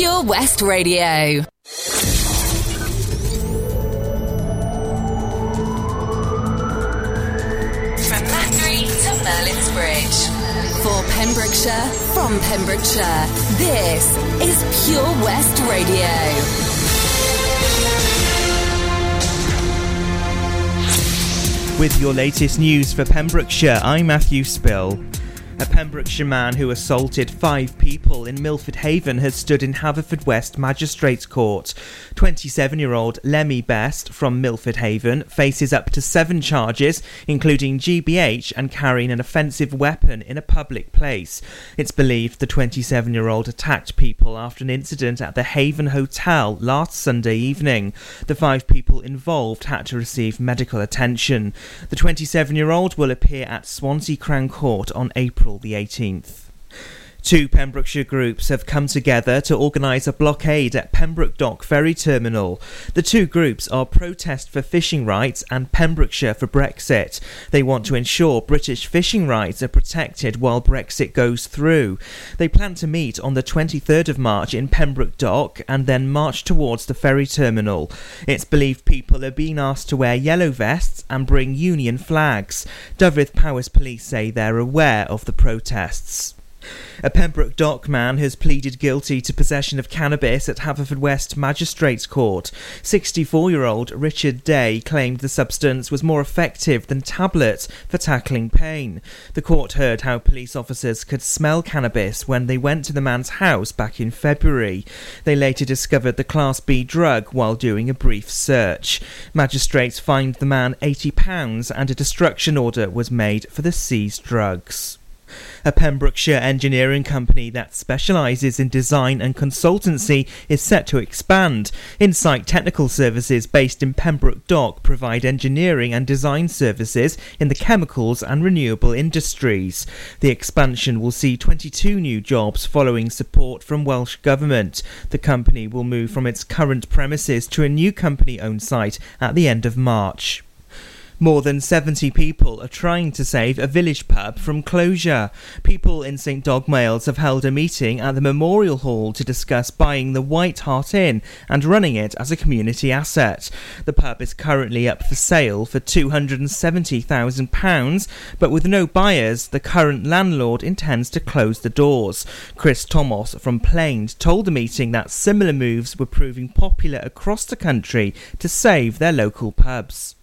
Pure West Radio. From Macri to Merlin's Bridge. For Pembrokeshire, from Pembrokeshire, this is Pure West Radio. With your latest news for Pembrokeshire, I'm Matthew Spill. A Pembrokeshire man who assaulted five people in Milford Haven has stood in Haverfordwest Magistrates Court. 27 year old Lemmy Best from Milford Haven faces up to seven charges, including GBH and carrying an offensive weapon in a public place. It's believed the 27 year old attacked people after an incident at the Haven Hotel last Sunday evening. The five people involved had to receive medical attention. The 27 year old will appear at Swansea Crown Court on April the 18th. Two Pembrokeshire groups have come together to organise a blockade at Pembroke Dock Ferry Terminal. The two groups are Protest for Fishing Rights and Pembrokeshire for Brexit. They want to ensure British fishing rights are protected while Brexit goes through. They plan to meet on the 23rd of March in Pembroke Dock and then march towards the ferry terminal. It's believed people are being asked to wear yellow vests and bring Union flags. Dyfed Powys Police say they're aware of the protests. A Pembroke Dock man has pleaded guilty to possession of cannabis at Haverfordwest Magistrates Court. 64 year old Richard Day claimed the substance was more effective than tablets for tackling pain. The court heard how police officers could smell cannabis when they went to the man's house back in February. They later discovered the Class B drug while doing a brief search. Magistrates fined the man £80 and a destruction order was made for the seized drugs a Pembrokeshire engineering company that specialises in design and consultancy is set to expand. Insight Technical Services, based in Pembroke Dock, provide engineering and design services in the chemicals and renewable industries. The expansion will see 22 new jobs following support from Welsh Government. The company will move from its current premises to a new company owned site at the end of March. More than 70 people are trying to save a village pub from closure. People in St Dogmaels have held a meeting at the Memorial Hall to discuss buying the White Hart Inn and running it as a community asset. The pub is currently up for sale for £270,000, but with no buyers, the current landlord intends to close the doors. Chris Thomas from Plained told the meeting that similar moves were proving popular across the country to save their local pubs.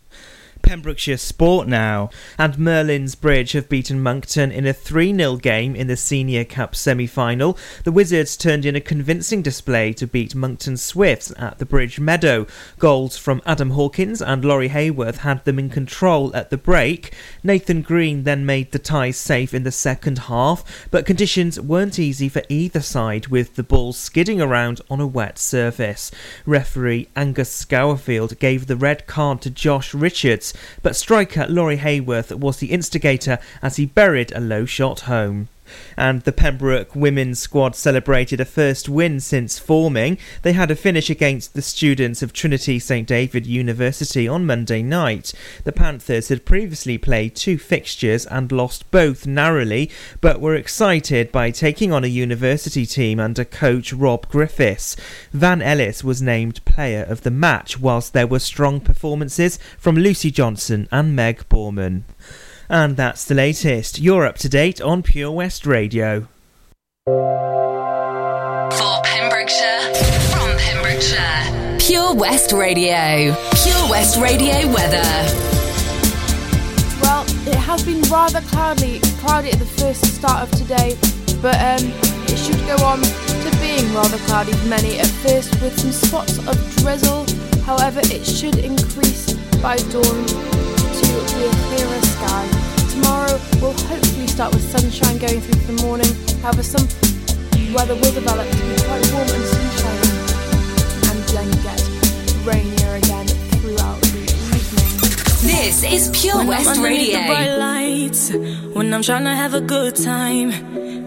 Pembrokeshire Sport now, and Merlin's Bridge have beaten Monkton in a 3 0 game in the Senior Cup semi final. The Wizards turned in a convincing display to beat Monkton Swifts at the Bridge Meadow. Goals from Adam Hawkins and Laurie Hayworth had them in control at the break. Nathan Green then made the ties safe in the second half, but conditions weren't easy for either side with the ball skidding around on a wet surface. Referee Angus Scourfield gave the red card to Josh Richards but striker Laurie Hayworth was the instigator as he buried a low shot home and the Pembroke women's squad celebrated a first win since forming. They had a finish against the students of Trinity St David University on Monday night. The Panthers had previously played two fixtures and lost both narrowly, but were excited by taking on a university team under coach Rob Griffiths. Van Ellis was named player of the match, whilst there were strong performances from Lucy Johnson and Meg Borman. And that's the latest. You're up to date on Pure West Radio. For Pembrokeshire, from Pembrokeshire, Pure West Radio. Pure West Radio weather. Well, it has been rather cloudy, cloudy at the first start of today, but um, it should go on to being rather cloudy for many at first with some spots of drizzle. However, it should increase by dawn to be a clearer sky. Tomorrow will hopefully start with sunshine going through the morning. However, some weather will develop to be quite warm and sunshiny, and then get rainier again throughout the evening. This is Pure When West I'm Radio. the bright lights, when I'm trying to have a good time.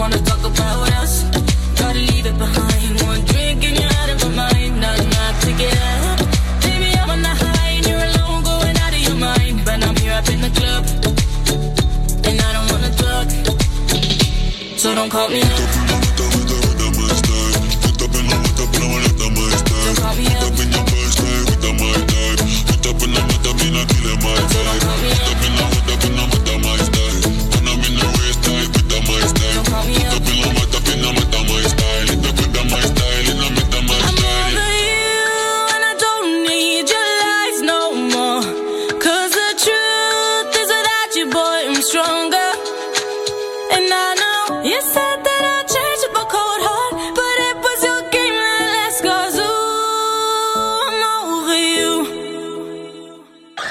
wanna talk about us. Gotta leave it behind. One drink and you're out of my mind. Not enough to get up. Baby, I'm on the high and you're alone, going out of your mind. But I'm here up in the club, and I don't wanna talk. So don't call me up.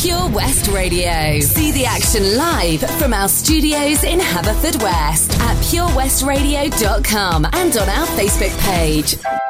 Pure West Radio. See the action live from our studios in Haverfordwest at purewestradio.com and on our Facebook page.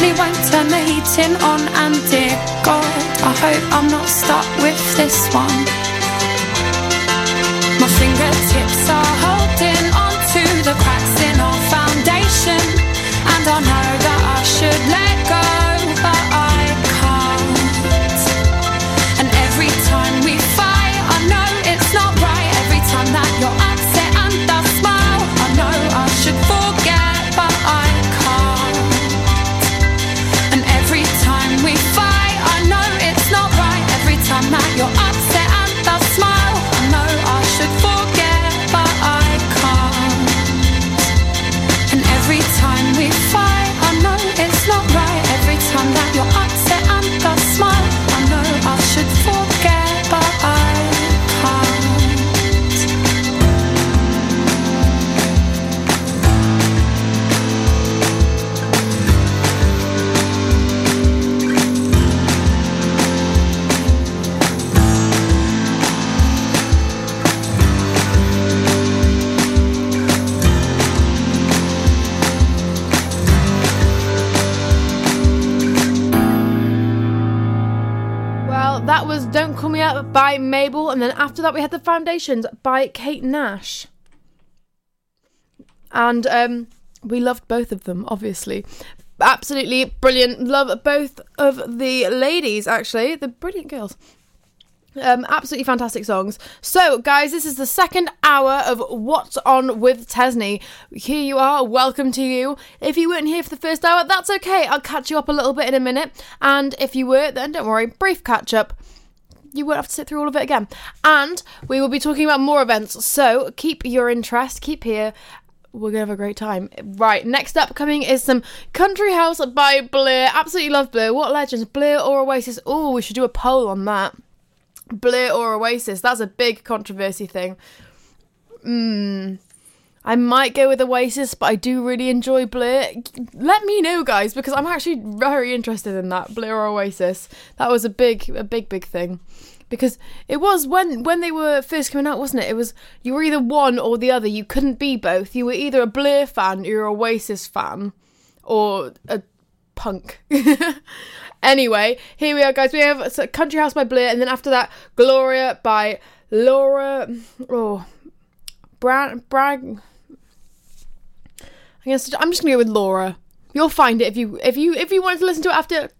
Honestly, won't turn the heating on and dear God, I hope I'm not stuck with this one. My fingertips are holding on to the cracks in our foundation, and I know that I should let by Mabel, and then after that we had The Foundations by Kate Nash. And um, we loved both of them, obviously. Absolutely brilliant. Love both of the ladies, actually. The brilliant girls. Um, absolutely fantastic songs. So, guys, this is the second hour of What's On with Tesni. Here you are. Welcome to you. If you weren't here for the first hour, that's okay. I'll catch you up a little bit in a minute. And if you were, then don't worry, brief catch up. You won't have to sit through all of it again. And we will be talking about more events. So, keep your interest, keep here. We're gonna have a great time. Right, next up coming is some Country House by Blur. Absolutely love Blur. What legends? Blur or Oasis? Oh, we should do a poll on that. Blur or Oasis. That's a big controversy thing. Hmm. I might go with Oasis, but I do really enjoy Blur. Let me know, guys, because I'm actually very interested in that Blur or Oasis. That was a big, a big, big thing. Because it was when when they were first coming out, wasn't it? It was you were either one or the other. You couldn't be both. You were either a Blur fan, you're an Oasis fan, or a punk. Anyway, here we are, guys. We have Country House by Blur, and then after that, Gloria by Laura. Oh, Brad. Brad. I'm, just gonna go with Laura. You'll find it if you if you if you wanted to listen to it after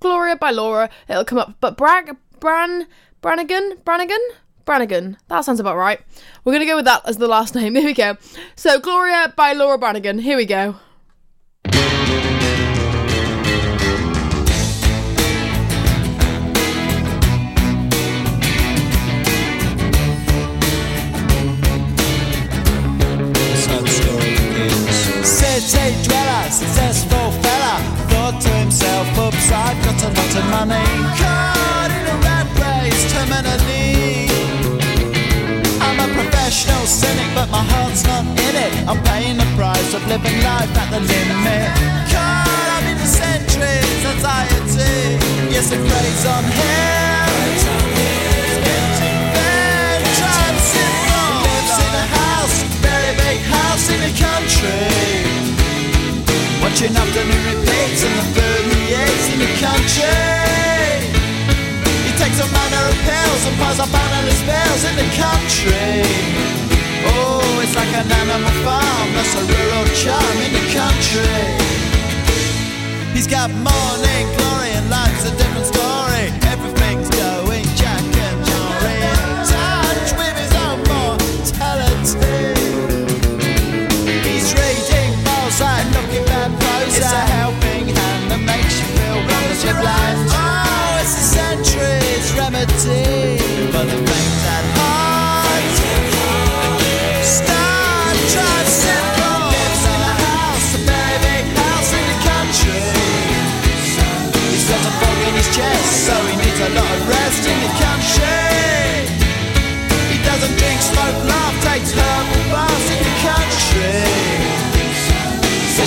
Gloria by Laura, it'll come up. But Brag Bran Branigan Branigan Branigan. That sounds about right. We're gonna go with that as the last name. Here we go. So Gloria by Laura Branigan. Here we go. Money. Caught in a rat race. I'm a professional cynic, but my heart's not in it. I'm paying the price of living life at the limit. Caught up in the anxiety. Yes, it on him. Lives in a house, very big house in the country. Watching afternoon repeats and the food in the country. He takes a manner of pills and piles up analyst bills in the country. Oh, it's like an animal farm, that's a rural charm in the country. He's got morning glory and life's a different story.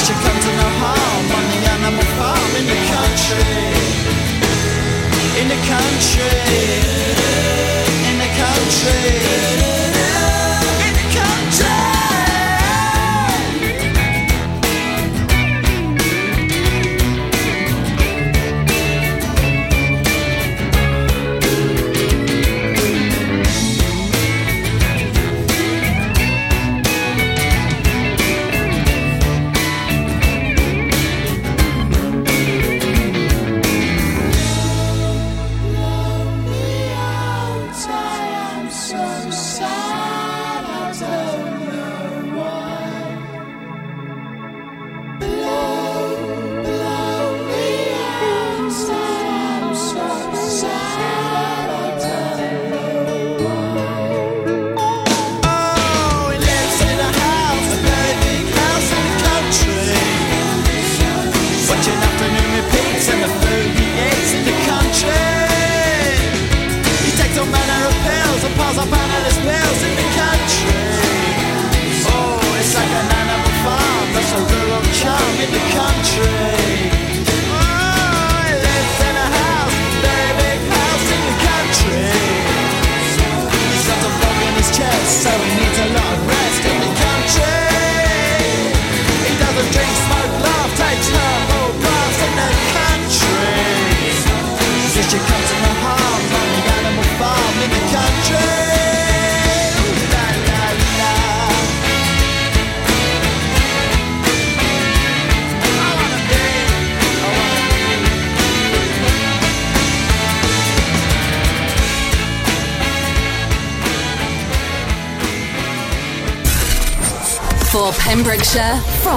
Says you come to no harm on the animal farm in the country. In the country. In the country.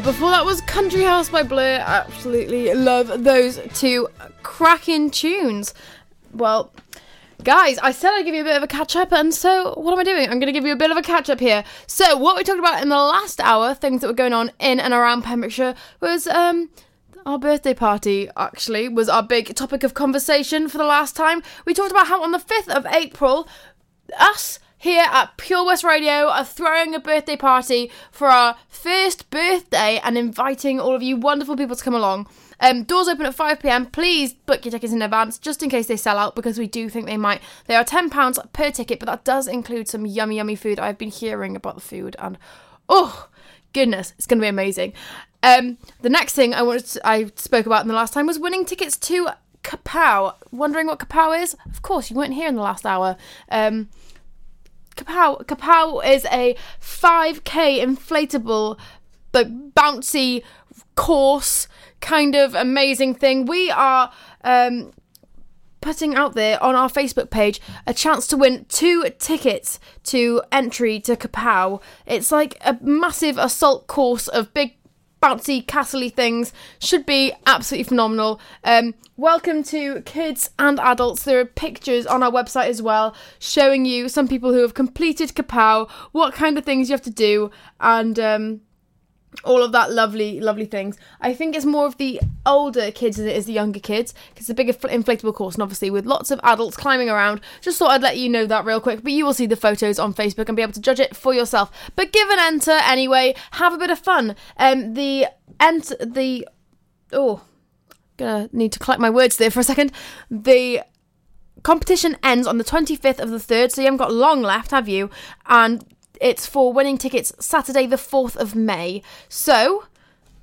Before that was Country House by Blur. Absolutely love those two cracking tunes. Well, guys, I said I'd give you a bit of a catch up, and so what am I doing? I'm going to give you a bit of a catch up here. So, what we talked about in the last hour, things that were going on in and around Pembrokeshire, was um, our birthday party actually was our big topic of conversation for the last time. We talked about how on the 5th of April, us here at Pure West Radio are throwing a birthday party for our first birthday and inviting all of you wonderful people to come along. Um, doors open at 5 pm. Please book your tickets in advance just in case they sell out because we do think they might. They are £10 per ticket, but that does include some yummy, yummy food. I've been hearing about the food and oh, goodness, it's going to be amazing. Um, the next thing I wanted to, I spoke about in the last time was winning tickets to Kapow. Wondering what Kapow is? Of course, you weren't here in the last hour. Um, Kapow, Kapow is a 5k inflatable, but bouncy course kind of amazing thing. We are um, putting out there on our Facebook page a chance to win two tickets to entry to Kapow. It's like a massive assault course of big bouncy castley things should be absolutely phenomenal. Um, welcome to kids and adults. There are pictures on our website as well showing you some people who have completed kapow what kind of things you have to do and um, all of that lovely, lovely things. I think it's more of the older kids than it is the younger kids because it's a bigger inflatable course, and obviously with lots of adults climbing around. Just thought I'd let you know that real quick, but you will see the photos on Facebook and be able to judge it for yourself. But give an enter anyway. Have a bit of fun. Um, the enter the oh, gonna need to collect my words there for a second. The competition ends on the 25th of the 3rd, so you haven't got long left, have you? And it's for winning tickets Saturday, the 4th of May. So,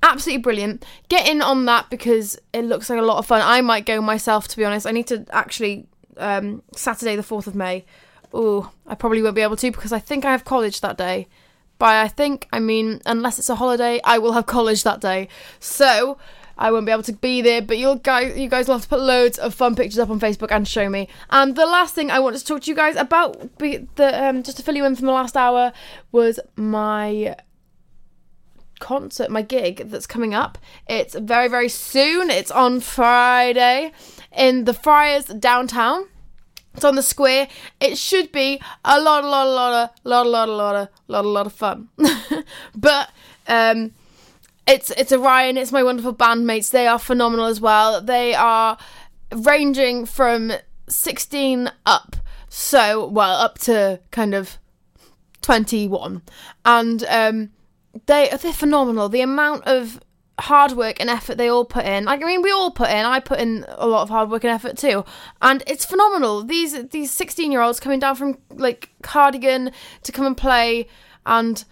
absolutely brilliant. Get in on that because it looks like a lot of fun. I might go myself, to be honest. I need to actually, um, Saturday, the 4th of May. Oh, I probably won't be able to because I think I have college that day. By I think, I mean, unless it's a holiday, I will have college that day. So, I won't be able to be there, but you'll guys, you guys will have to put loads of fun pictures up on Facebook and show me. And the last thing I wanted to talk to you guys about, the um, just to fill you in from the last hour, was my concert, my gig that's coming up. It's very very soon. It's on Friday in the Friars downtown. It's on the square. It should be a lot, a lot, a lot, of, lot, a lot, a lot, a lot, a lot of fun. but um, it's it's Orion. It's my wonderful bandmates. They are phenomenal as well. They are ranging from 16 up, so well up to kind of 21, and um, they they're phenomenal. The amount of hard work and effort they all put in. I mean, we all put in. I put in a lot of hard work and effort too, and it's phenomenal. These these 16 year olds coming down from like Cardigan to come and play and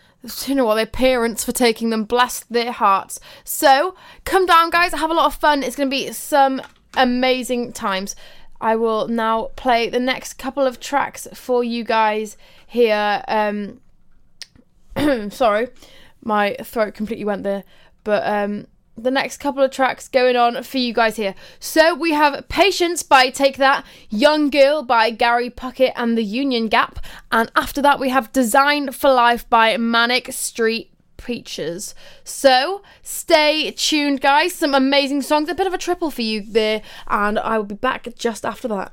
you know what, their parents for taking them, bless their hearts. So, come down, guys, have a lot of fun. It's going to be some amazing times. I will now play the next couple of tracks for you guys here. Um, sorry, my throat completely went there. But um, the next couple of tracks going on for you guys here. So we have Patience by Take That, Young Girl by Gary Puckett and the Union Gap, and after that we have Design for Life by Manic Street Preachers. So stay tuned, guys. Some amazing songs, a bit of a triple for you there, and I will be back just after that.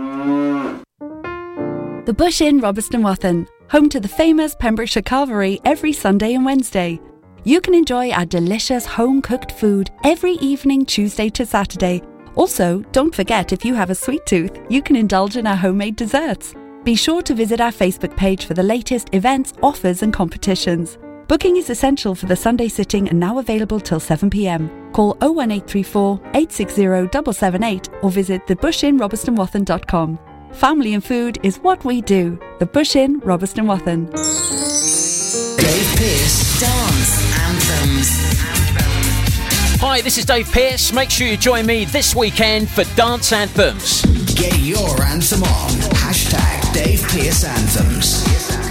The Bush Inn, Robeston Wathen, home to the famous Pembrokeshire Carvery every Sunday and Wednesday. You can enjoy our delicious home cooked food every evening, Tuesday to Saturday. Also, don't forget if you have a sweet tooth, you can indulge in our homemade desserts. Be sure to visit our Facebook page for the latest events, offers, and competitions. Booking is essential for the Sunday sitting and now available till 7pm. Call 01834 860 778 or visit thebushinrobertsonwathen.com. Family and food is what we do. The Bush Inn, Robeston Wathen. Dave Pearce Dance Anthems. Hi, this is Dave Pearce. Make sure you join me this weekend for Dance Anthems. Get your anthem on. Hashtag Dave Pearce Anthems.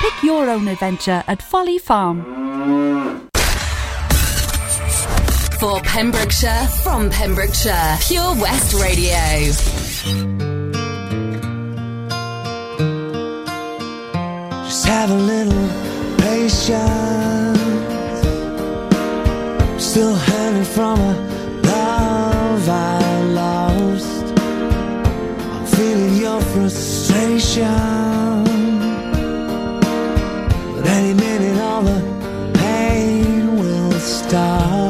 Pick your own adventure at Folly Farm. For Pembrokeshire, from Pembrokeshire, Pure West Radio. Just have a little patience. Still hanging from a love I lost. I'm feeling your frustration. Stop.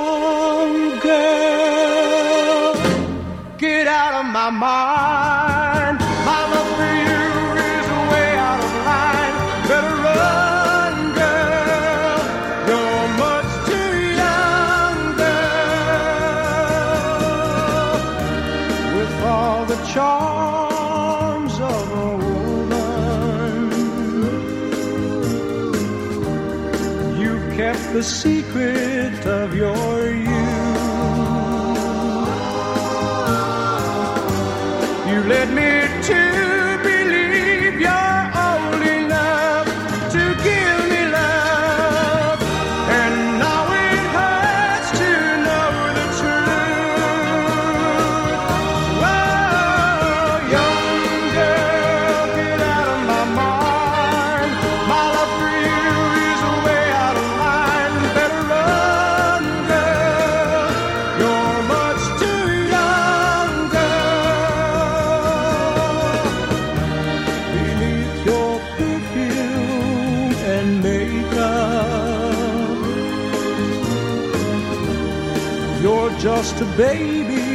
baby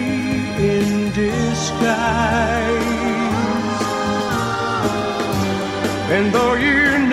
in disguise. And though you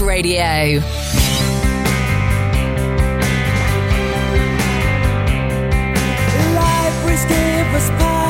Radio. Life was us power.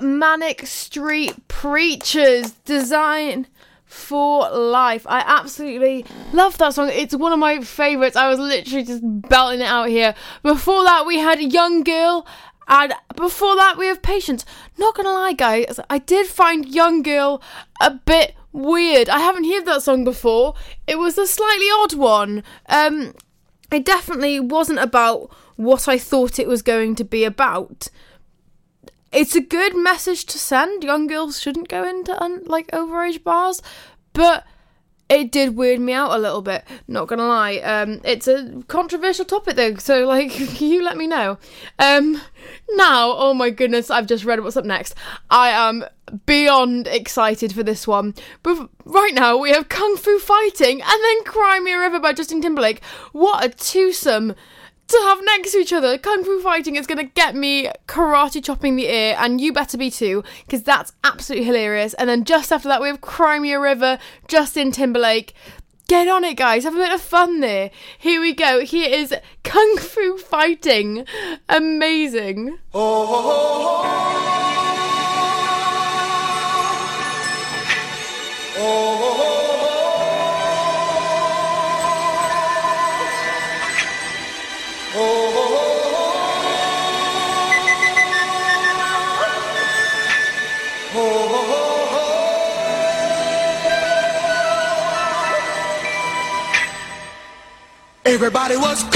Manic Street Preachers Design for Life. I absolutely love that song. It's one of my favorites. I was literally just belting it out here. Before that, we had Young Girl. And before that, we have Patience. Not gonna lie, guys, I did find Young Girl a bit weird. I haven't heard that song before. It was a slightly odd one. Um, it definitely wasn't about what I thought it was going to be about. It's a good message to send. Young girls shouldn't go into un- like overage bars, but it did weird me out a little bit. Not gonna lie. Um, it's a controversial topic though, so like you let me know. Um, now, oh my goodness, I've just read what's up next. I am beyond excited for this one. But right now we have Kung Fu Fighting and then Cry Me a River by Justin Timberlake. What a twosome to have next to each other. Kung Fu Fighting is going to get me karate chopping the ear, and you better be too, because that's absolutely hilarious. And then just after that, we have Cry Me a River, Justin Timberlake. Get on it, guys. Have a bit of fun there. Here we go. Here is Kung Fu Fighting. Amazing. Everybody was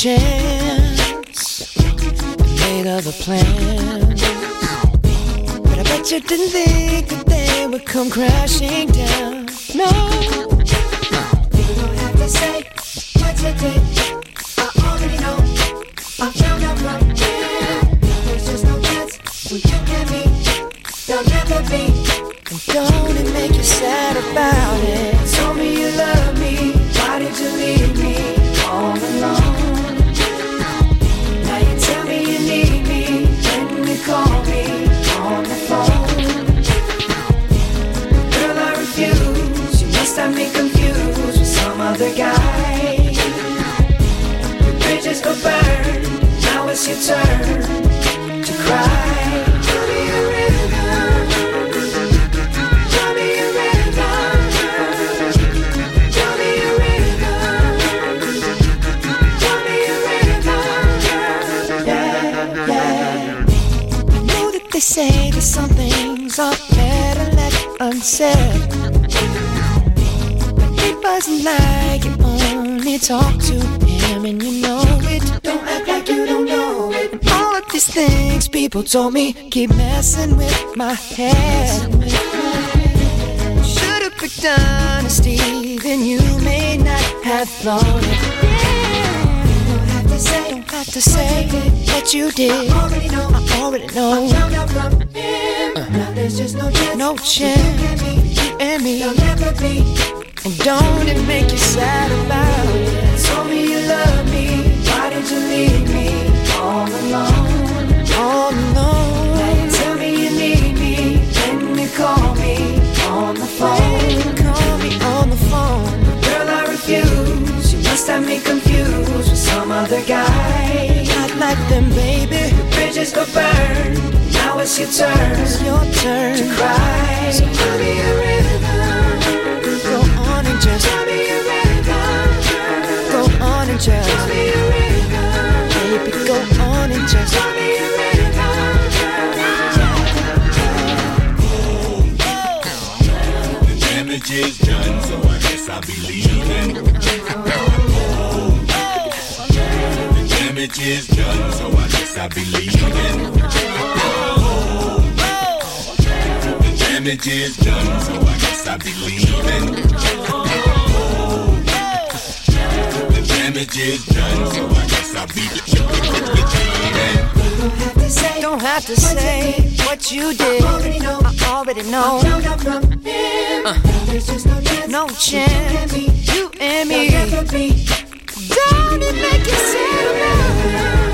Chance made other plans. But I bet you didn't think that they would come crashing down. These things people told me keep messing with my head. Should've picked honesty, then you may not have thought it. Don't have to say, don't have to say what you did. I already know. I already know. I found out from him. Uh. Now there's just no chance. No chance. You and me. There'll never be. And don't it make you sad about it? Told me you love me. Why did you leave me all alone? Oh, Alone. Now you tell me you need me. When you call me on the phone. Call me on the phone. Girl, I refuse. You must have me confused with some other guy. Not like them, baby. The bridges go burn. Now it's your turn. It's your turn to cry. So tell me a river. Go on and just tell me a river. Go on and just tell me a river. Baby, go on and just tell me is done, so I guess I'll be leaving. The damage is done, so I guess I'll be leaving. The damage is done, so I guess I'll be leaving. The damage is done, so I guess I'll be leaving. Don't have to say what you did. I already know. I already know. Uh, no chance. You and me. Don't it make you sad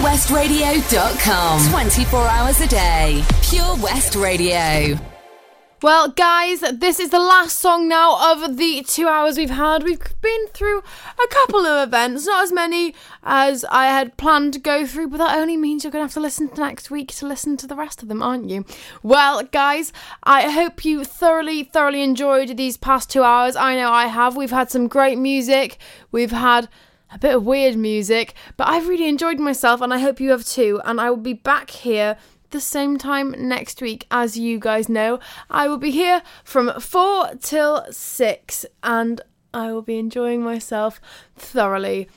purewestradio.com. 24 hours a day. Pure West Radio. Well, guys, this is the last song now of the two hours we've had. We've been through a couple of events, not as many as I had planned to go through, but that only means you're going to have to listen to next week to listen to the rest of them, aren't you? Well, guys, I hope you thoroughly, thoroughly enjoyed these past two hours. I know I have. We've had some great music, we've had a bit of weird music, but I've really enjoyed myself and I hope you have too. And I will be back here the same time next week, as you guys know. I will be here from 4 till 6 and I will be enjoying myself thoroughly.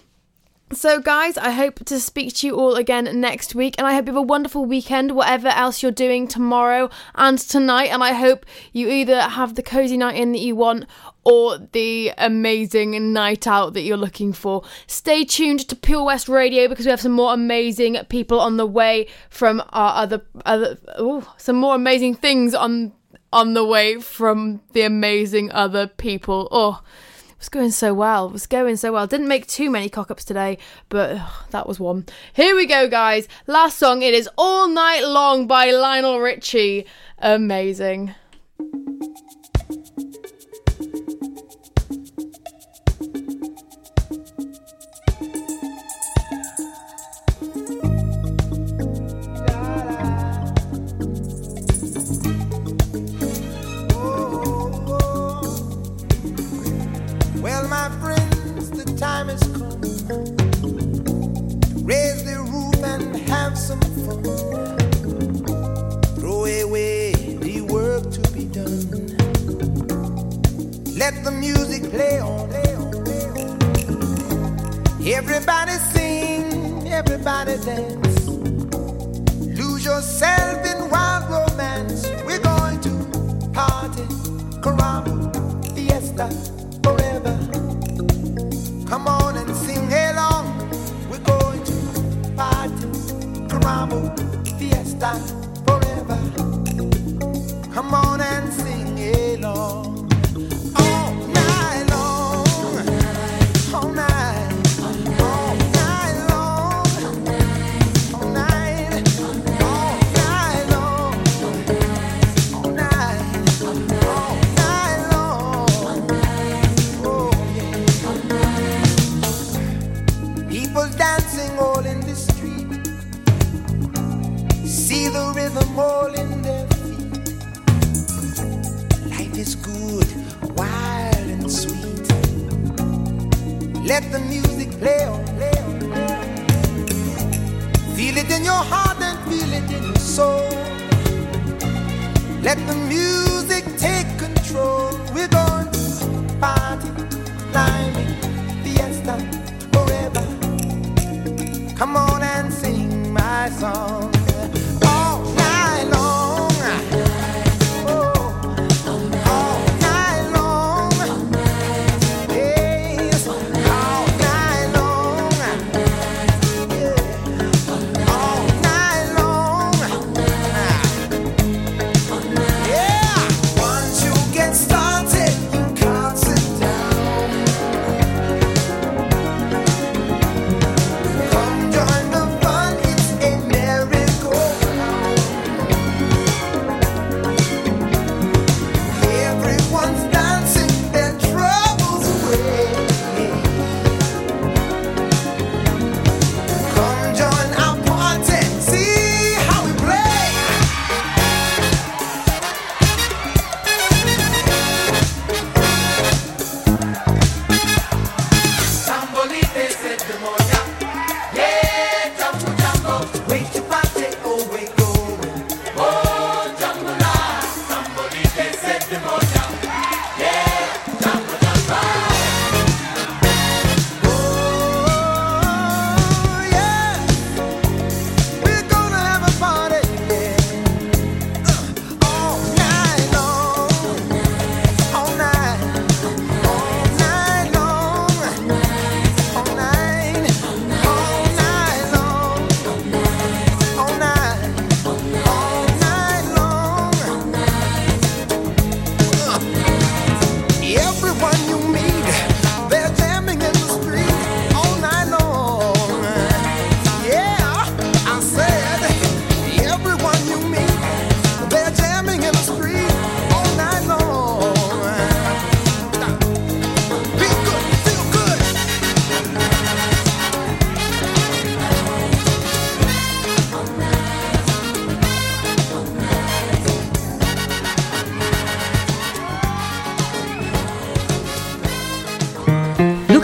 So, guys, I hope to speak to you all again next week, and I hope you have a wonderful weekend, whatever else you're doing tomorrow and tonight. And I hope you either have the cozy night in that you want or the amazing night out that you're looking for. Stay tuned to Pure West Radio because we have some more amazing people on the way from our other other ooh, some more amazing things on on the way from the amazing other people. Oh, it was going so well. It was going so well. Didn't make too many cock ups today, but that was one. Here we go, guys. Last song. It is All Night Long by Lionel Richie. Amazing. Everybody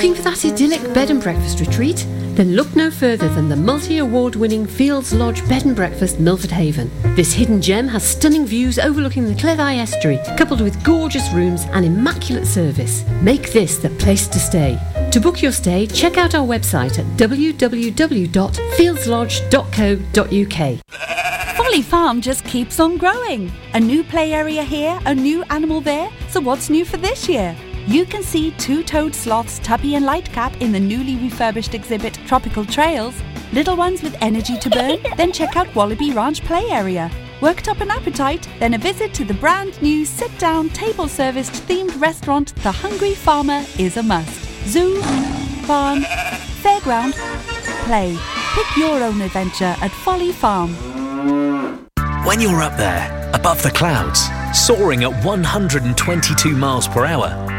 Looking for that idyllic bed and breakfast retreat? Then look no further than the multi award winning Fields Lodge Bed and Breakfast Milford Haven. This hidden gem has stunning views overlooking the Cleddau estuary, coupled with gorgeous rooms and immaculate service. Make this the place to stay. To book your stay, check out our website at www.fieldslodge.co.uk. Folly Farm just keeps on growing. A new play area here, a new animal there. So what's new for this year? You can see two-toed sloths Tuppy and Lightcap in the newly refurbished exhibit Tropical Trails. Little ones with energy to burn, then check out Wallaby Ranch play area. Worked up an appetite? Then a visit to the brand new sit-down table-serviced themed restaurant The Hungry Farmer is a must. Zoo, farm, fairground, play. Pick your own adventure at Folly Farm. When you're up there, above the clouds, soaring at 122 miles per hour,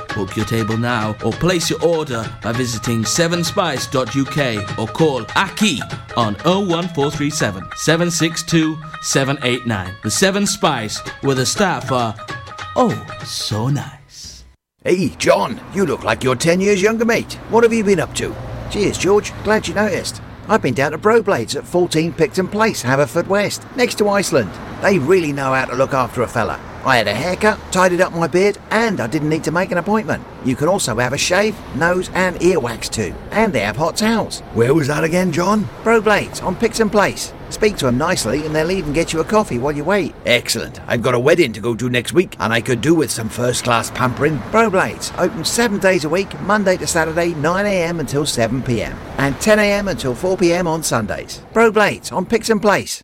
Book your table now or place your order by visiting sevenspice.uk or call Aki on 01437 762 789. The Seven Spice, where the staff are oh so nice. Hey, John, you look like you're 10 years younger, mate. What have you been up to? Cheers, George. Glad you noticed. I've been down to Broblades at 14 Picton Place, Haverfordwest, next to Iceland. They really know how to look after a fella. I had a haircut, tidied up my beard, and I didn't need to make an appointment. You can also have a shave, nose, and earwax too. And they have hot towels. Where was that again, John? Broblades on Picton Place. Speak to them nicely, and they'll even get you a coffee while you wait. Excellent. I've got a wedding to go to next week, and I could do with some first class pampering. Broblades open seven days a week, Monday to Saturday, 9am until 7pm, and 10am until 4pm on Sundays. Broblades on Picton Place.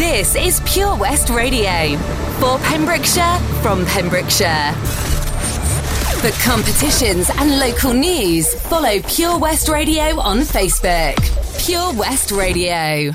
This is Pure West Radio for Pembrokeshire from Pembrokeshire. For competitions and local news, follow Pure West Radio on Facebook. Pure West Radio.